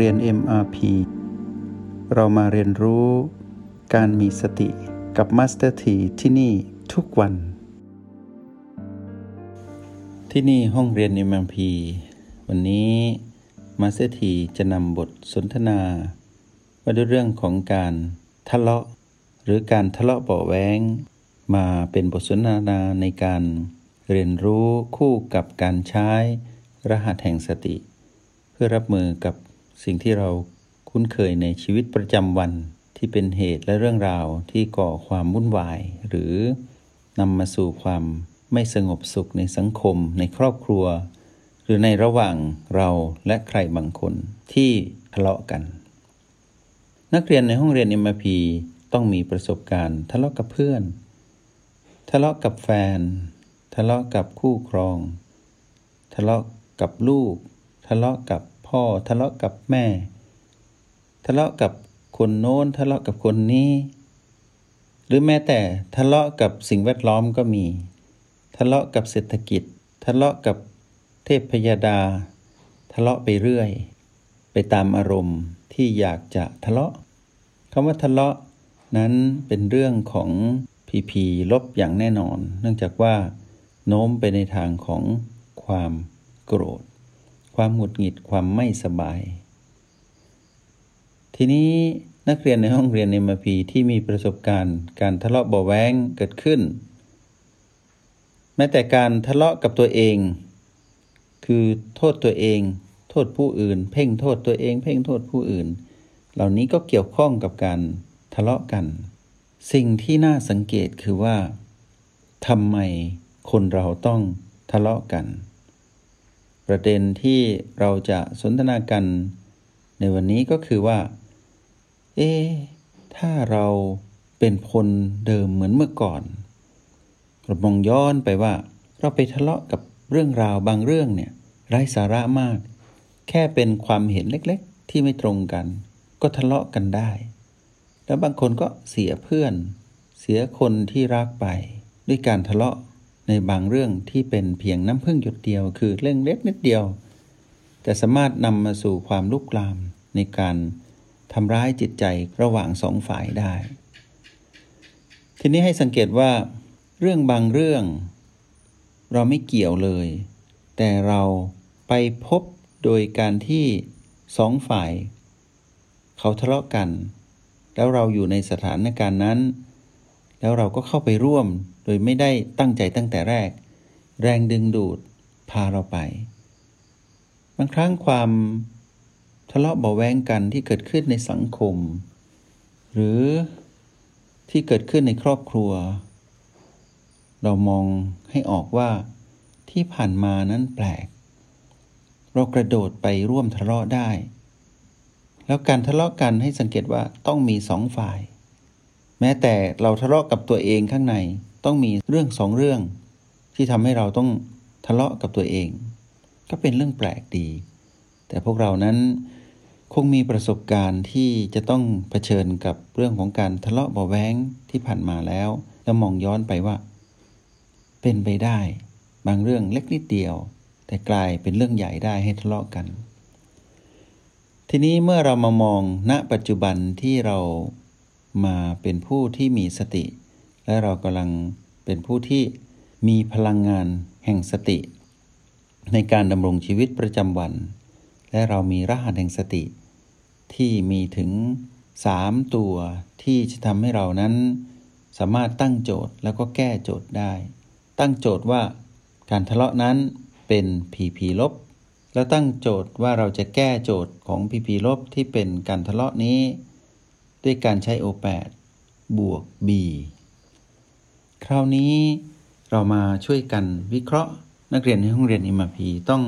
เรียน MRP เรามาเรียนรู้การมีสติกับ Master T ที่ที่นี่ทุกวัน ที่นี่ห้องเรียน MRP วันนี้ Master T จะนำบทสนทนาว่าด้วยเรื่องของการทะเลาะ หรือการทะเลาะเบาแวงมาเป็นบทสนทนาในการเรียนรู้คู่กับการใช้รหัสแห่งสติ เพื่อรับมือกับ สิ่งที่เราคุ้นเคยในชีวิตประจำวันที่เป็นเหตุและเรื่องราวที่ก่อความวุ่นวาย หรือนำมาสู่ความไม่สงบสุขในสังคม ในครอบครัว หรือในระหว่างเราและใครบางคนที่ทะเลาะกัน นักเรียนในห้องเรียน MRP ต้องมีประสบการณ์ทะเลาะกับเพื่อน ทะเลาะกับแฟน ทะเลาะกับคู่ครอง ทะเลาะกับลูก ทะเลาะกับ พ่อทะเลาะกับแม่ ทะเลาะกับคนโน้นทะเลาะกับคนนี้ หรือแม้แต่ทะเลาะกับสิ่งแวดล้อมก็มี ทะเลาะกับเศรษฐกิจ ทะเลาะกับเทพพยาดา ทะเลาะไปเรื่อย ไปตามอารมณ์ที่อยากจะทะเลาะคำว่าทะเลาะนั้นเป็นเรื่องของพีพีลบอย่างแน่นอน เนื่องจากว่า โน้มไปในทางของความโกรธ ความหงุดหงิดความไม่สบาย ทีนี้นักเรียนในห้องเรียนในมพีที่มีประสบการณ์ การทะเลาะเบาแวงเกิดขึ้น แม้แต่การทะเลาะกับตัวเอง คือโทษตัวเอง โทษผู้อื่น เพ่งโทษตัวเอง เพ่งโทษผู้อื่น เหล่านี้ก็เกี่ยวข้องกับการทะเลาะกัน สิ่งที่น่าสังเกตคือว่าทำไมคนเราต้องทะเลาะกัน ประเด็นที่เราจะสนทนากันในวันนี้ก็คือว่า เอ๊ถ้าเราเป็นคนเดิมเหมือนเมื่อก่อนเรามองย้อนไปว่า เราไปทะเลาะกับเรื่องราวบางเรื่องเนี่ยไร้สาระมาก แค่เป็นความเห็นเล็กๆ ที่ไม่ตรงกัน ก็ทะเลาะกันได้ แล้วบางคนก็เสียเพื่อน เสียคนที่รักไป ด้วยการทะเลาะ ในบางเรื่องที่เป็นเพียงน้ำพึ่งหยดเดียว คือเรื่องเล็กนิดเดียว แต่สามารถนำมาสู่ความลุกลามในการทำร้ายจิตใจระหว่างสองฝ่ายได้ ทีนี้ให้สังเกตว่า เรื่องบางเรื่อง เราไม่เกี่ยวเลย แต่เราไปพบโดยการที่สองฝ่าย เขาทะเลาะกัน แล้วเราอยู่ในสถานการณ์นั้น แล้วเราก็เข้าไปร่วมโดยไม่ได้ตั้งใจตั้งแต่แรก แรงดึงดูดพาเราไป บางครั้งความทะเลาะเบาแวงกันที่เกิดขึ้นในสังคม หรือที่เกิดขึ้นในครอบครัว เรามองให้ออกว่าที่ผ่านมานั้นแปลก เรากระโดดไปร่วมทะเลาะได้ แล้วการทะเลาะกันให้สังเกตว่าต้องมีสองฝ่าย แม้แต่เราทะเลาะกับตัวเองข้างในต้องมีเรื่องสองเรื่อง ที่ทำให้เราต้องทะเลาะกับตัวเอง ก็เป็นเรื่องแปลกดี แต่พวกเรานั้นคงมีประสบการณ์ที่จะต้องเผชิญกับเรื่องของการทะเลาะเบาแวงที่ผ่านมาแล้ว แล้วมองย้อนไปว่า เป็นไปได้ บางเรื่องเล็กนิดเดียว แต่กลายเป็นเรื่องใหญ่ได้ให้ทะเลาะกัน ทีนี้เมื่อเรามามองณปัจจุบันที่เรา มาเป็นผู้ที่มีสติ และเรากำลังเป็นผู้ที่มีพลังงานแห่งสติ ในการดำรงชีวิตประจำวัน และเรามีรหัสแห่งสติ ที่มีถึงสามตัวที่จะทำให้เรานั้น สามารถตั้งโจทย์แล้วก็แก้โจทย์ได้ ตั้งโจทย์ว่าการทะเลาะนั้นเป็นผีผีลบ แล้วตั้งโจทย์ว่าเราจะแก้โจทย์ของผีผีลบที่เป็นการทะเลาะนี้ ด้วยการใช้โอแปดบวก b คราวนี้เรามาช่วยกันวิเคราะห์ นักเรียนในห้องเรียน MRP ต้อง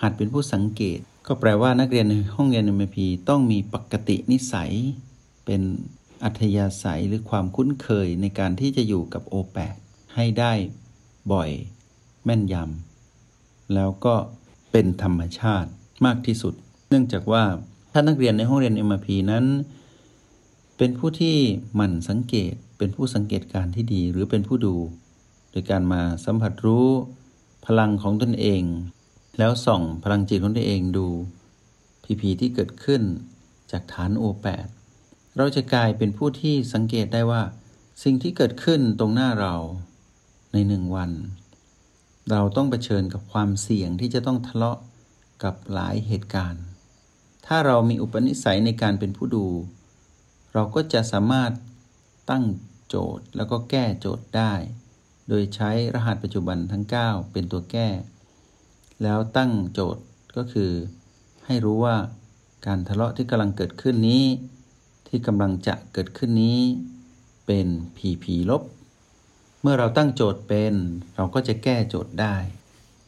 หัดเป็นผู้สังเกต ก็แปลว่านักเรียนในห้องเรียน MRP ต้องมีปกตินิสัย เป็นอัธยาศัยหรือความคุ้นเคยในการที่จะอยู่กับโอแปให้ได้บ่อยแม่นยำแล้วก็เป็นธรรมชาติมากที่สุด เนื่องจากว่าถ้านักเรียนในห้องเรียน MRP นั้น เป็นผู้ที่หมั่นสังเกต เป็นผู้สังเกตการที่ดี หรือเป็นผู้ดู โดยการมาสัมผัสรู้ พลังของตนเอง แล้วส่องพลังจิตของตนเองดูพ PP ที่เกิดขึ้นจากฐาน O8 เราจะกลายเป็นผู้ที่สังเกตได้ว่า สิ่งที่เกิดขึ้นตรงหน้าเราในหนึ่งวัน เราต้องเผชิญกับความเสี่ยงที่จะต้องทะเลาะกับหลายเหตุการณ์ ถ้าเรามีอุปนิสัยในการเป็นผู้ดู เราก็จะสามารถตั้งโจทย์แล้วก็แก้โจทย์ได้ โดยใช้รหัสปัจจุบันทั้ง 9 เป็นตัวแก้ แล้วตั้งโจทย์ก็คือ ให้รู้ว่าการทะเลาะที่กำลังเกิดขึ้นนี้ ที่กำลังจะเกิดขึ้นนี้ เป็น PP ลบ เมื่อเราตั้งโจทย์เป็น เราก็จะแก้โจทย์ได้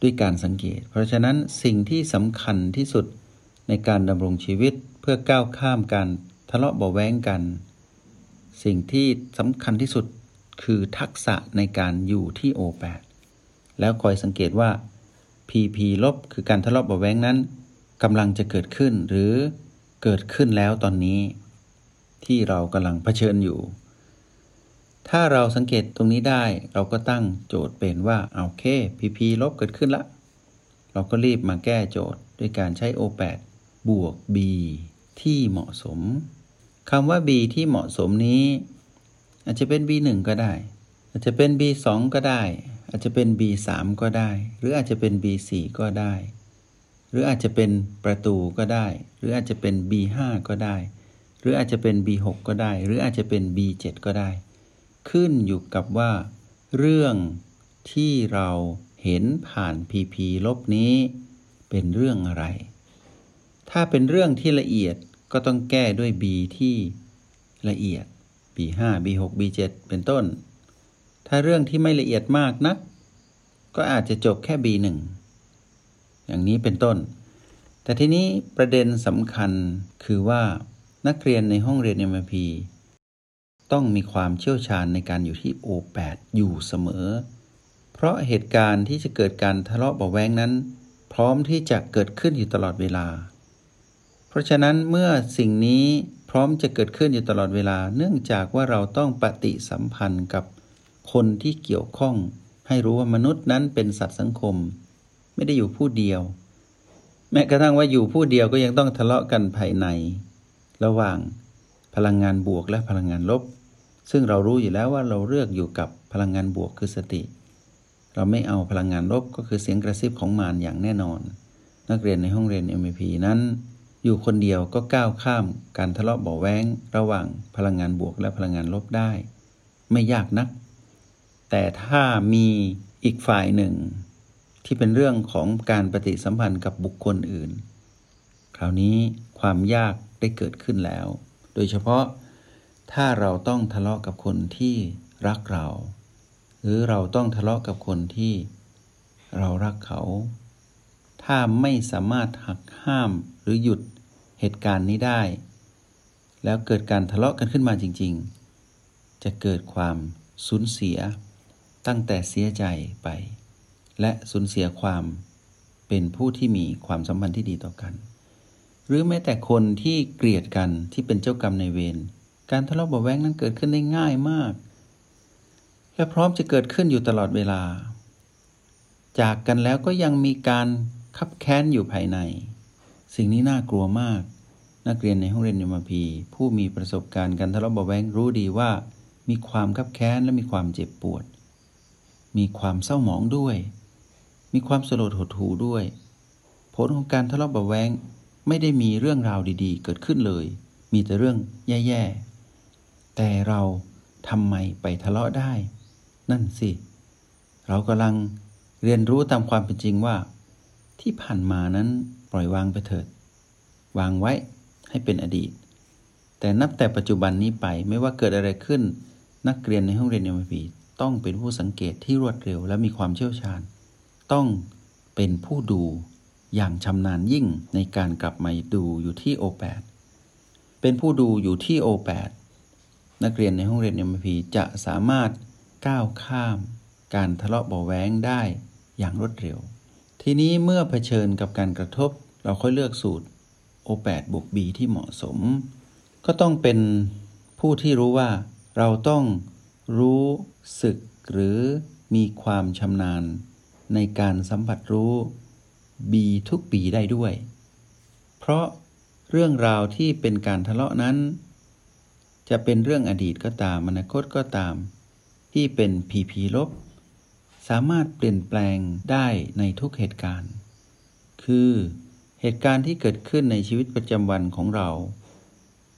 ด้วยการสังเกต เพราะฉะนั้นสิ่งที่สำคัญที่สุดในการดำรงชีวิตเพื่อก้าวข้ามการ ทะเลาะเบาแว้งกัน สิ่งที่สำคัญที่สุดคือทักษะในการอยู่ที่ O8 แปดแล้วคอยสังเกตว่า PP ลบคือการทะเลาะเบาแว้งนั้นกำลังจะเกิดขึ้นหรือเกิดขึ้นแล้วตอนนี้ ที่เรากำลังเผชิญอยู่ ถ้าเราสังเกตตรงนี้ได้เราก็ตั้งโจทย์เป็นว่าโอเค PP ลบเกิดขึ้นละ เราก็รีบมาแก้โจทย์ด้วยการใช้ O8 บวก B ที่เหมาะสม คำว่า B ที่เหมาะสมนี้ อาจจะเป็น B1 ก็ได้ อาจจะเป็น B2 ก็ได้ อาจจะเป็น B3 ก็ได้ หรืออาจจะเป็น B4 ก็ได้ หรืออาจจะเป็นประตูก็ได้ หรืออาจจะเป็น B5 ก็ได้ หรืออาจจะเป็น B6 ก็ได้ หรืออาจจะเป็น B7 ก็ได้ ขึ้นอยู่กับว่า เรื่องที่เราเห็นผ่าน PP ลบนี้ เป็นเรื่องอะไร ถ้าเป็นเรื่องที่ละเอียด ก็ต้องแก้ด้วย B ที่ละเอียด B5 B6 B7 เป็นต้น ถ้าเรื่องที่ไม่ละเอียดมากนัก ก็อาจจะจบแค่ B1 อย่างนี้เป็นต้น แต่ทีนี้ประเด็นสำคัญคือว่านักเรียนในห้องเรียน MIP ต้องมีความเชี่ยวชาญในการอยู่ที่ O8 อยู่เสมอ เพราะเหตุการณ์ที่จะเกิดการทะเลาะเบาแวงนั้น พร้อมที่จะเกิดขึ้นอยู่ตลอดเวลา เพราะฉะนั้นเมื่อสิ่งนี้พร้อมจะเกิดขึ้นอยู่ตลอดเวลา เนื่องจากว่าเราต้องปฏิสัมพันธ์กับคนที่เกี่ยวข้อง ให้รู้ว่ามนุษย์นั้นเป็นสัตว์สังคม ไม่ได้อยู่ผู้เดียว แม้กระทั่งว่าอยู่ผู้เดียวก็ยังต้องทะเลาะกันภายใน ระหว่างพลังงานบวกและพลังงานลบ ซึ่งเรารู้อยู่แล้วว่าเราเลือกอยู่กับพลังงานบวกคือสติ เราไม่เอาพลังงานลบก็คือเสียงกระซิบของมารอย่างแน่นอน นักเรียนในห้องเรียน MEP นั้น อยู่คนเดียวก็ก้าวข้ามการทะเลาะเบาแวงระหว่างพลังงานบวกและพลังงานลบได้ ไม่ยากนัก แต่ถ้ามีอีกฝ่ายหนึ่ง ที่เป็นเรื่องของการปฏิสัมพันธ์กับบุคคลอื่น คราวนี้ความยากได้เกิดขึ้นแล้ว โดยเฉพาะถ้าเราต้องทะเลาะกับคนที่รักเรา หรือเราต้องทะเลาะกับคนที่เรารักเขา ถ้าไม่สามารถหักห้ามหรือหยุดเหตุการณ์นี้ได้ แล้วเกิดการทะเลาะกันขึ้นมาจริง ๆ จะเกิดความสูญเสีย ตั้งแต่เสียใจไป และสูญเสียความเป็นผู้ที่มีความสัมพันธ์ที่ดีต่อกัน หรือแม้แต่คนที่เกลียดกันที่เป็นเจ้ากรรมในเวรการทะเลาะเบาแวงนั้นเกิดขึ้นได้ง่ายมาก และพร้อมจะเกิดขึ้นอยู่ตลอดเวลา จากกันแล้วก็ยังมีการ คับแค้นอยู่ภายใน สิ่งนี้น่ากลัวมาก นักเรียนในห้องเรียนยมพีผู้มีประสบการณ์การทะเลาะเบาะแว้งรู้ดีว่า มีความคับแค้นและมีความเจ็บปวด มีความเศร้าหมองด้วย มีความสลดหดหู่ด้วย ผลของการทะเลาะเบาะแว้งไม่ได้มีเรื่องราวดีๆ เกิดขึ้นเลย มีแต่เรื่องแย่ๆ แต่เราทำไมไปทะเลาะได้ นั่นสิ เรากำลังเรียนรู้ตามความเป็นจริงว่า ที่ผ่านมานั้นปล่อยวางไปเถิด วางไว้ให้เป็นอดีต แต่นับแต่ปัจจุบันนี้ไปไม่ว่าเกิดอะไรขึ้น นักเรียนในห้องเรียนเอ็มพีต้องเป็นผู้สังเกตที่รวดเร็วและมีความเชี่ยวชาญ ต้องเป็นผู้ดูอย่างชำนาญยิ่งในการกลับมาดูอยู่ที่ O8 เป็นผู้ดูอยู่ที่ O8 นักเรียนในห้องเรียน MP จะสามารถก้าวข้าม การทะเลาะเบาแว้งได้อย่างรวดเร็ว ทีนี้เมื่อเผชิญกับการกระทบ เราค่อยเลือกสูตร O8 บวก B ที่เหมาะสม ก็ต้องเป็นผู้ที่รู้ว่า เราต้องรู้สึกหรือมีความชำนาญ ในการสัมผัสรู้ B ทุก B ได้ด้วย เพราะเรื่องราวที่เป็นการทะเลาะนั้น จะเป็นเรื่องอดีตก็ตามอนาคตก็ตาม ที่เป็นผีผีลบ สามารถเปลี่ยนแปลงได้ในทุกเหตุการณ์ คือเหตุการณ์ที่เกิดขึ้นในชีวิตประจำวันของเรา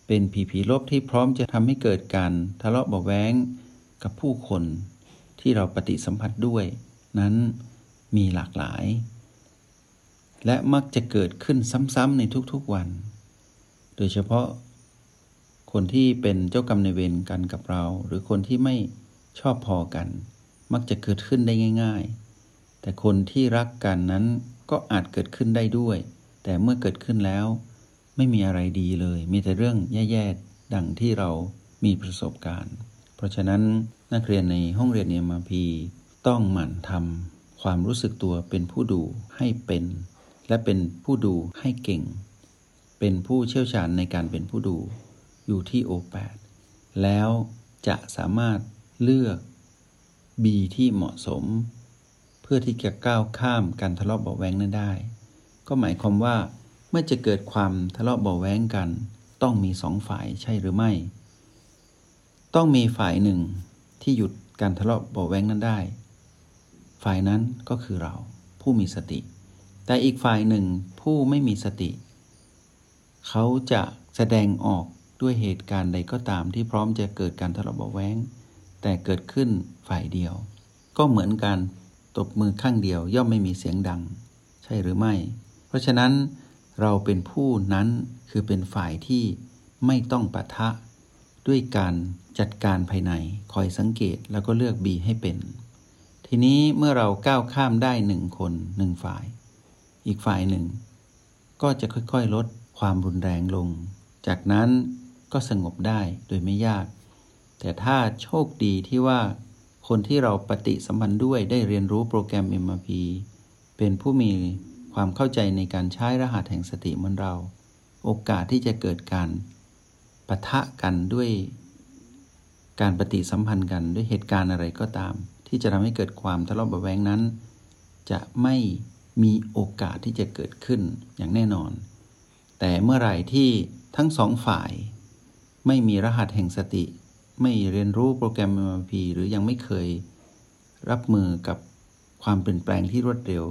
เป็นผีผีลบที่พร้อมจะทำให้เกิดการทะเลาะเบาแว้งกับผู้คนที่เราปฏิสัมผัสด้วย นั้นมีหลากหลาย และมักจะเกิดขึ้นซ้ำๆในทุกๆวัน โดยเฉพาะ คนที่เป็นเจ้ากรรมในเวรกันกับเรา หรือคนที่ไม่ชอบพอกัน มักจะเกิดขึ้นได้ง่าย ๆ แต่คนที่รักกันนั้นก็อาจเกิดขึ้นได้ด้วย แต่เมื่อเกิดขึ้นแล้ว ไม่มีอะไรดีเลย มีแต่เรื่องแย่ๆ ดังที่เรามีประสบการณ์ เพราะฉะนั้นนักเรียนในห้องเรียนเอ็มพีต้องหมั่นทำความรู้สึกตัวเป็นผู้ดูให้เป็น และเป็นผู้ดูให้เก่ง เป็นผู้เชี่ยวชาญในการเป็นผู้ดูอยู่ที่ O8 แล้วจะสามารถเลือก B ที่เหมาะสม เพื่อที่จะก้าวข้ามการทะเลาะเบาแวงนั้นได้ ก็หมายความว่า เมื่อจะเกิดความทะเลาะเบาแวงกัน ต้องมีสองฝ่ายใช่หรือไม่ ต้องมีฝ่ายหนึ่งที่หยุดการทะเลาะเบาแวงนั้นได้ ฝ่ายนั้นก็คือเราผู้มีสติ แต่อีกฝ่ายหนึ่งผู้ไม่มีสติ เขาจะแสดงออกด้วยเหตุการณ์ใดก็ตามที่พร้อมจะเกิดการทะเลาะเบาแว้ง แต่เกิดขึ้นฝ่ายเดียว ก็เหมือนการตบมือข้างเดียวย่อมไม่มีเสียงดัง ใช่หรือไม่ เพราะฉะนั้นเราเป็นผู้นั้นคือเป็นฝ่ายที่ไม่ต้องปะทะ ด้วยการจัดการภายในคอยสังเกตแล้วก็เลือกบีให้เป็น ทีนี้เมื่อเราก้าวข้ามได้หนึ่งคนหนึ่งฝ่าย อีกฝ่ายหนึ่ง ก็จะค่อยๆลดความรุนแรงลง จากนั้นก็สงบได้โดยไม่ยาก แต่ถ้าโชคดีที่ว่าคนที่เราปฏิสัมพันธ์ด้วยได้เรียนรู้โปรแกรม MRP เป็นผู้มีความเข้าใจในการใช้รหัสแห่งสติเหมือนเรา โอกาสที่จะเกิดการปะทะกันด้วย การปฏิสัมพันธ์กันด้วยเหตุการณ์อะไรก็ตาม ที่จะทำให้เกิดความทะเลาะเบาะแวงนั้น จะไม่มีโอกาสที่จะเกิดขึ้นอย่างแน่นอน แต่เมื่อไหร่ที่ทั้งสองฝ่าย ไม่มีรหัสแห่งสติ ไม่เรียนรู้โปรแกรม MRP หรือยังไม่เคยรับมือกับความเปลี่ยนแปลงที่รวดเร็ว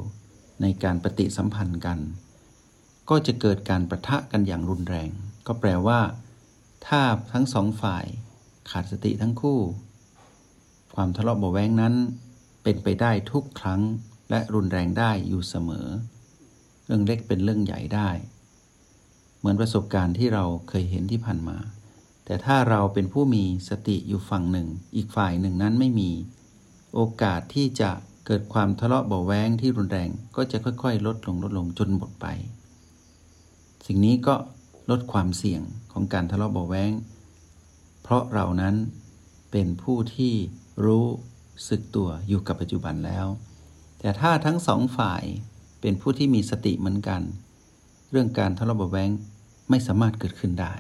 ในการปฏิสัมพันธ์กัน ก็จะเกิดการประทะกันอย่างรุนแรง ก็แปลว่า ถ้าทั้งสองฝ่ายขาดสติทั้งคู่ ความทะเลาะเบาแวงนั้น เป็นไปได้ทุกครั้งและรุนแรงได้อยู่เสมอ เรื่องเล็กเป็นเรื่องใหญ่ได้ เหมือนประสบการณ์ที่เราเคยเห็นที่ผ่านมา แต่ถ้าเราเป็นผู้มีสติอยู่ฝั่งหนึ่ง อีกฝ่ายหนึ่งนั้นไม่มี โอกาสที่จะเกิดความทะเลาะเบาแวงที่รุนแรงก็จะค่อยๆ ลดลงลดลงจนหมดไป สิ่งนี้ก็ลดความเสี่ยงของการทะเลาะเบาแวงเพราะเรานั้นเป็นผู้ที่รู้สึกตัวอยู่กับปัจจุบันแล้ว แต่ถ้าทั้งสองฝ่ายเป็นผู้ที่มีสติเหมือนกัน เรื่องการทะเลาะเบาแวงไม่สามารถเกิดขึ้นได้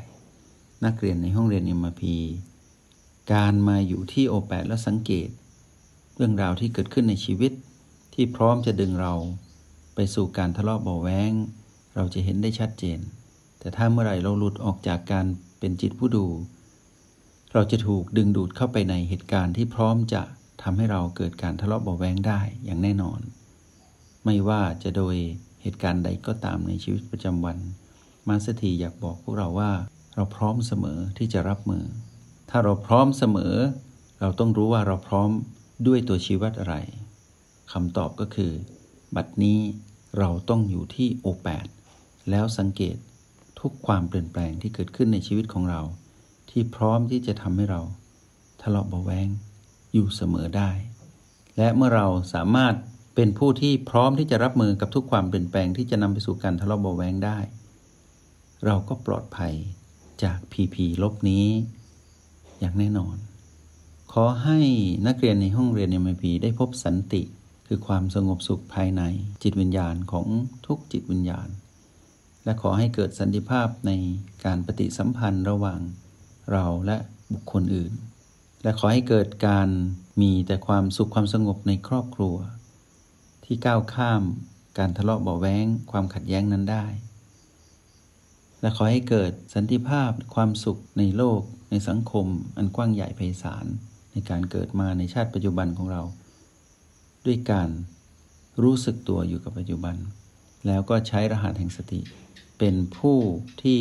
นักเรียนในห้องเรียน MRP การมาอยู่ที่โอแปดและสังเกต เรื่องราวที่เกิดขึ้นในชีวิต ที่พร้อมจะดึงเรา ไปสู่การทะเลาะเบาแว้งเราจะเห็นได้ชัดเจน แต่ถ้าเมื่อไหร่เราหลุดออกจากการเป็นจิตผู้ดู เราจะถูกดึงดูดเข้าไปในเหตุการณ์ที่พร้อมจะทำให้เราเกิดการทะเลาะเบาแว้งได้อย่างแน่นอน ไม่ว่าจะโดยเหตุการณ์ใดก็ตามในชีวิตประจำวัน มาสถีอยากบอกพวกเราว่า เราพร้อมเสมอที่จะรับมือ ถ้าเราพร้อมเสมอ เราต้องรู้ว่าเราพร้อมด้วยตัวชีวัดอะไรคำตอบก็คือ บัดนี้เราต้องอยู่ที่โอแปดแล้วสังเกตทุกความเปลี่ยนแปลงที่เกิดขึ้นในชีวิตของเรา ที่พร้อมที่จะทำให้เรา ทะเลาะเบาแวงอยู่เสมอได้ และเมื่อเราสามารถเป็นผู้ที่พร้อมที่จะรับมือกับทุกความเปลี่ยนแปลงที่จะนำไปสู่การทะเลาะเบาแวงได้ เราก็ปลอดภัย จากพีพีลบนี้ อย่างแน่นอน ขอให้นักเรียนในห้องเรียน MIP ได้พบสันติ คือความสงบสุขภายในจิตวิญญาณของทุกจิตวิญญาณ และขอให้เกิดสันติภาพในการปฏิสัมพันธ์ระหว่างเราและบุคคลอื่น และขอให้เกิดการมีแต่ความสุขความสงบในครอบครัว ที่ก้าวข้ามการทะเลาะเบาแว้งความขัดแย้งนั้นได้ และขอให้เกิดสันติภาพความสุขในโลก ในสังคม อันกว้างใหญ่ไพศาลในการเกิดมาในชาติปัจจุบันของเรา ด้วยการรู้สึกตัวอยู่กับปัจจุบัน แล้วก็ใช้รหัสแห่งสติ เป็นผู้ที่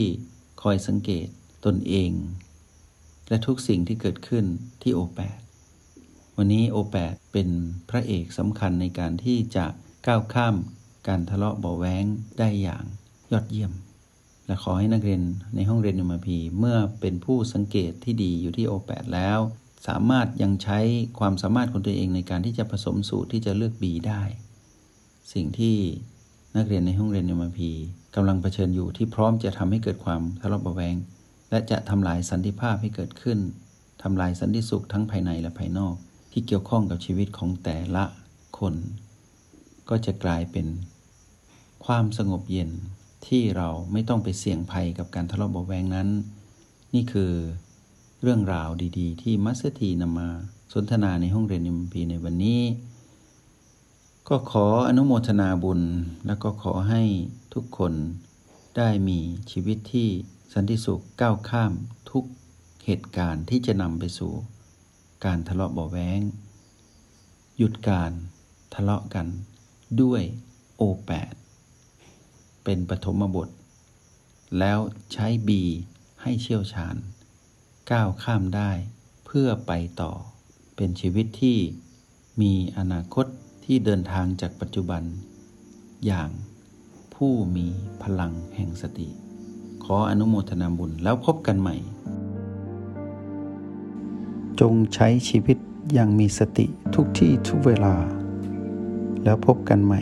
คอยสังเกตตนเอง และทุกสิ่งที่เกิดขึ้นที่โอแปดวันนี้โอแปดเป็นพระเอกสำคัญในการที่จะก้าวข้ามการทะเลาะเบาแว้งได้อย่างยอดเยี่ยม และขอให้นักเรียนในห้องเรียนอมพีเมื่อเป็นผู้สังเกตที่ดีอยู่ที่โอแปดแล้ว สามารถยังใช้ความสามารถของตัวเองในการที่จะผสมสูตรที่จะเลือกบีได้ สิ่งที่นักเรียนในห้องเรียนอมพีกำลังเผชิญอยู่ที่พร้อมจะทำให้เกิดความทะเลาะเบาะแวงและจะทำลายสันติภาพให้เกิดขึ้นทำลายสันติสุขทั้งภายในและภายนอก ที่เกี่ยวข้องกับชีวิตของแต่ละคน ก็จะกลายเป็นความสงบเย็น ที่เราไม่ต้องไปเสี่ยงภัยกับการทะเลาะเบาะแวงนั้น นี่คือเรื่องราวดีๆ ที่มัสเตีนำมาสนทนาในห้องเรียนอิมพีในวันนี้ ก็ขออนุโมทนาบุญ แล้วก็ขอให้ทุกคนได้มีชีวิตที่สันติสุขก้าวข้ามทุกเหตุการณ์ที่จะนำไปสู่ การทะเลาะเบาะแว้งหยุดการทะเลาะกันด้วยโอแปด เป็นปฐมบท แล้วใช้บีให้เชี่ยวชาญ ก้าวข้ามได้เพื่อไปต่อ เป็นชีวิตที่มีอนาคตที่เดินทางจากปัจจุบัน อย่างผู้มีพลังแห่งสติ ขออนุโมทนาบุญแล้วพบกันใหม่ จงใช้ชีวิตอย่างมีสติทุกที่ทุกเวลา แล้วพบกันใหม่